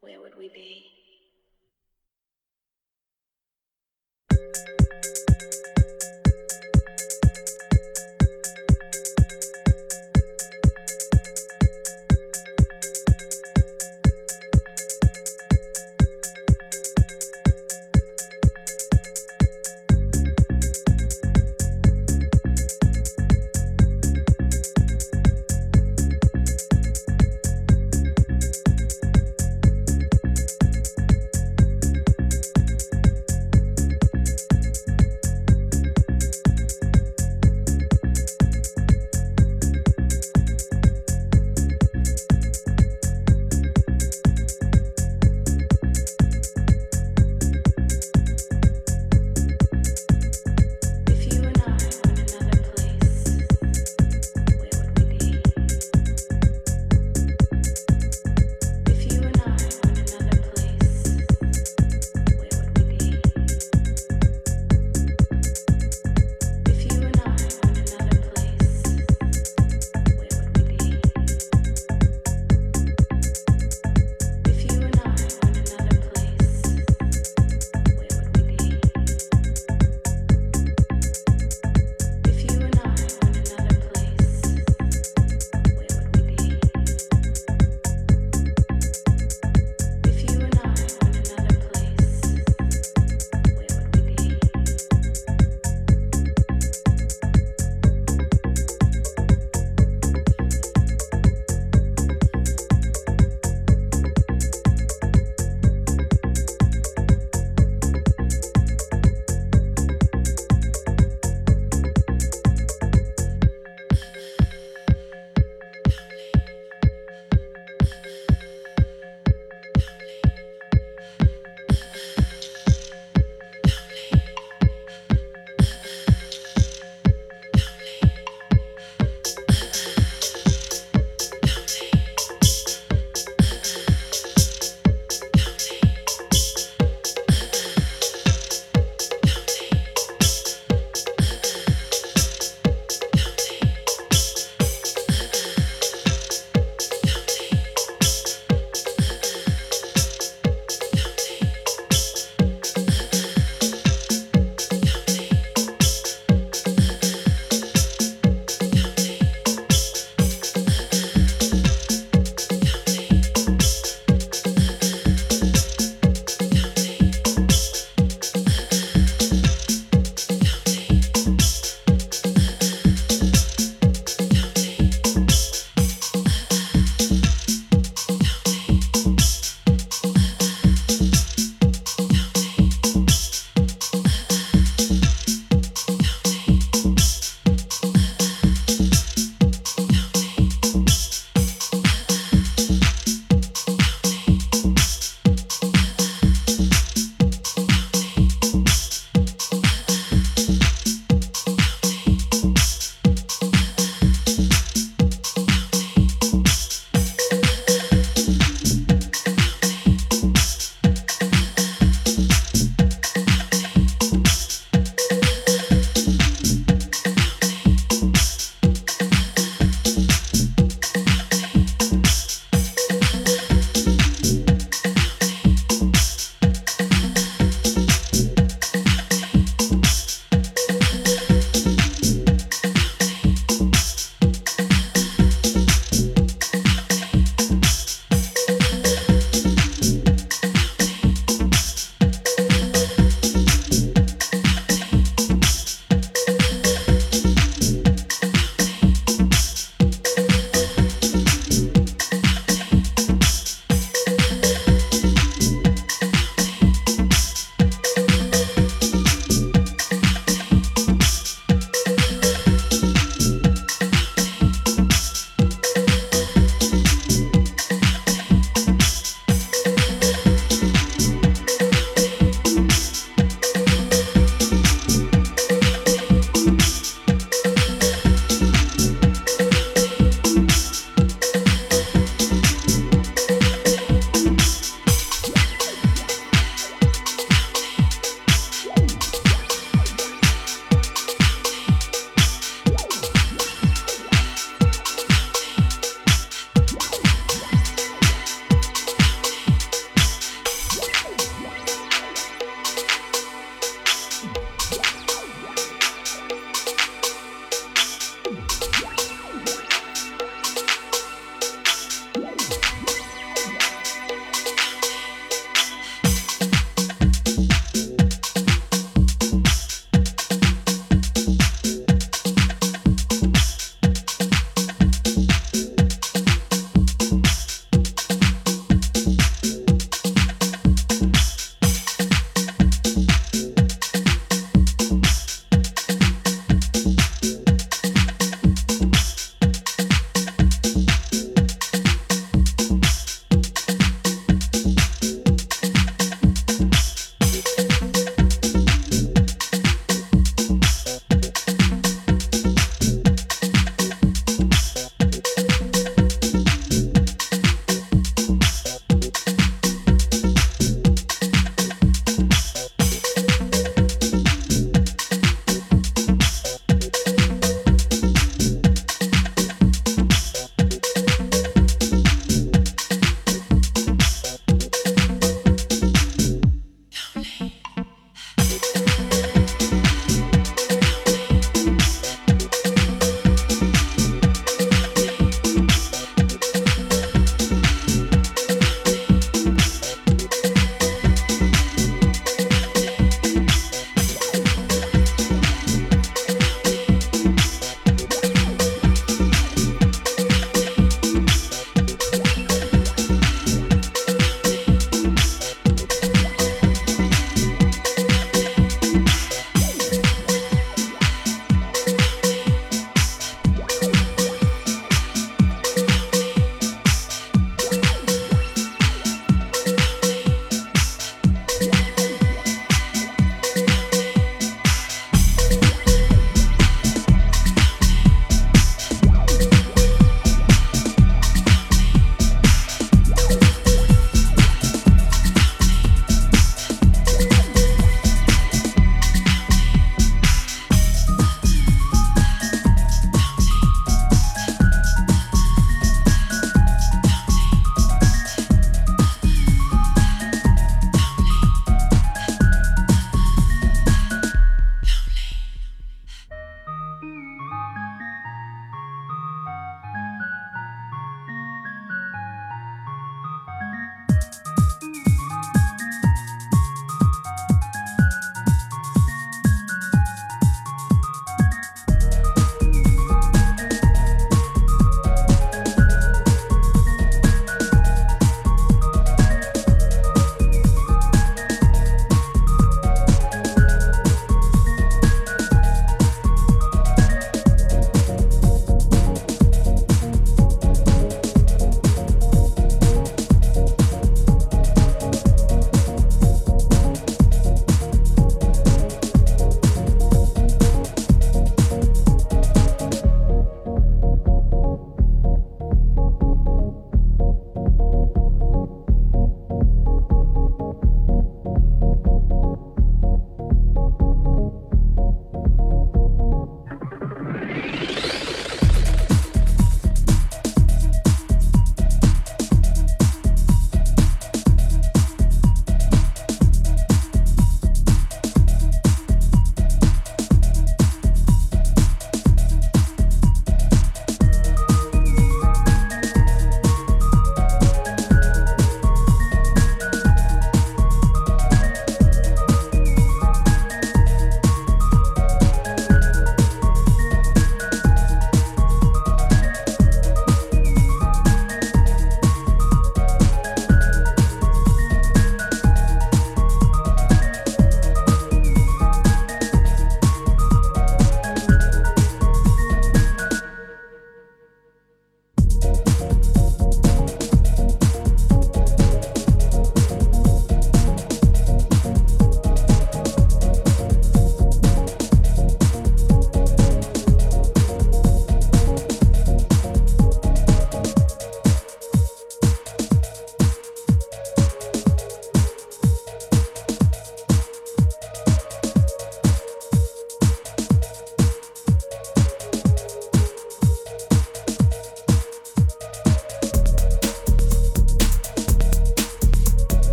where would we be?